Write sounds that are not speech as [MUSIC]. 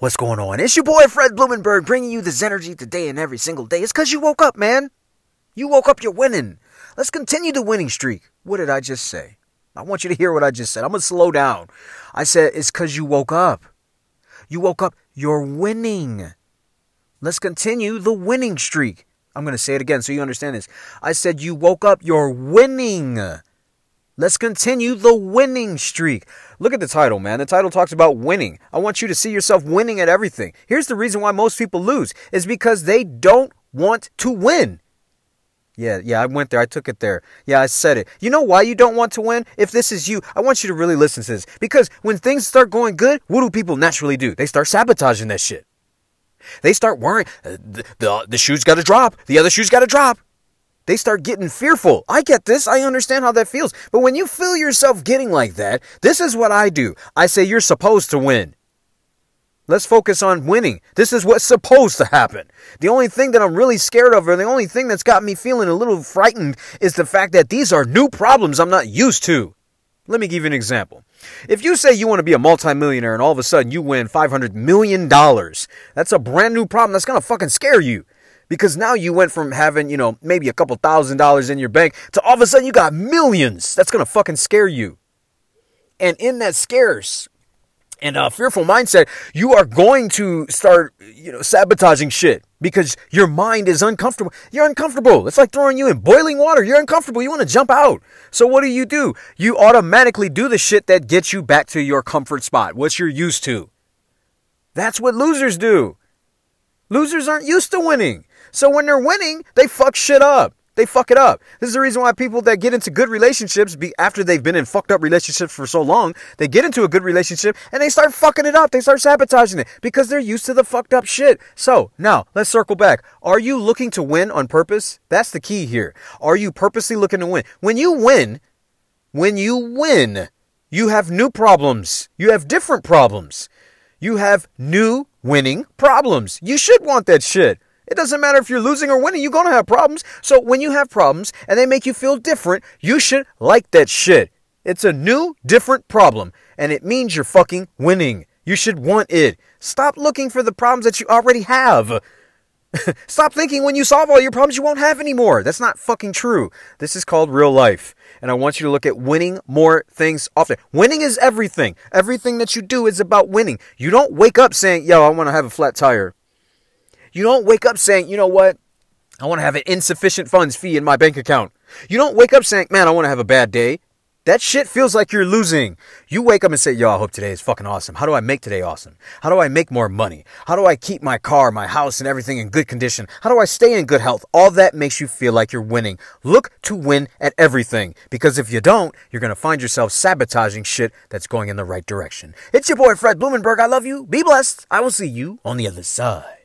What's going on? It's your boy Fred Blumenberg bringing you this energy today and every single day. It's because you woke up, man. You woke up, you're winning. Let's continue the winning streak. What did I just say? I want you to hear what I just said. I'm going to slow down. I said it's because you woke up. You woke up, you're winning. Let's continue the winning streak. I'm going to say it again so you understand this. I said you woke up, you're winning. Let's continue the winning streak. Look at the title, man. The title talks about winning. I want you to see yourself winning at everything. Here's the reason why most people lose is because they don't want to win. Yeah, yeah, I went there. I took it there. Yeah, I said it. You know why you don't want to win? If this is you, I want you to really listen to this. Because when things start going good, what do people naturally do? They start sabotaging that shit. They start worrying. Uh, the, the, the shoe's got to drop. The other shoe's got to drop. They start getting fearful. I get this. I understand how that feels. But when you feel yourself getting like that, this is what I do. I say you're supposed to win. Let's focus on winning. This is what's supposed to happen. The only thing that I'm really scared of, or the only thing that's got me feeling a little frightened, is the fact that these are new problems I'm not used to. Let me give you an example. If you say you want to be a multimillionaire and all of a sudden you win $500 million, that's a brand new problem that's going to fucking scare you. Because now you went from having, you know, maybe a couple thousand dollars in your bank to all of a sudden you got millions. That's going to fucking scare you. And in that scarce and a fearful mindset, you are going to start, you know, sabotaging shit because your mind is uncomfortable. You're uncomfortable. It's like throwing you in boiling water. You're uncomfortable. You want to jump out. So what do you do? You automatically do the shit that gets you back to your comfort spot, what you're used to. That's what losers do. Losers aren't used to winning. So when they're winning, they fuck shit up. They fuck it up. This is the reason why people that get into good relationships, be after they've been in fucked up relationships for so long, they get into a good relationship and they start fucking it up. They start sabotaging it because they're used to the fucked up shit. So now let's circle back. Are you looking to win on purpose? That's the key here. Are you purposely looking to win? When you win, when you win, you have new problems. You have different problems. You have new winning problems. You should want that shit. It doesn't matter if you're losing or winning, you're going to have problems. So when you have problems and they make you feel different, you should like that shit. It's a new, different problem, and it means you're fucking winning. You should want it. Stop looking for the problems that you already have. [LAUGHS] Stop thinking when you solve all your problems you won't have anymore. That's not fucking true. This is called real life. And I want you to look at winning more things often. Winning is everything. Everything that you do is about winning. You don't wake up saying, yo, I want to have a flat tire. You don't wake up saying, you know what? I want to have an insufficient funds fee in my bank account. You don't wake up saying, man, I want to have a bad day. That shit feels like you're losing. You wake up and say, yo, I hope today is fucking awesome. How do I make today awesome? How do I make more money? How do I keep my car, my house, and everything in good condition? How do I stay in good health? All that makes you feel like you're winning. Look to win at everything. Because if you don't, you're going to find yourself sabotaging shit that's going in the right direction. It's your boy, Fred Blumenberg. I love you. Be blessed. I will see you on the other side.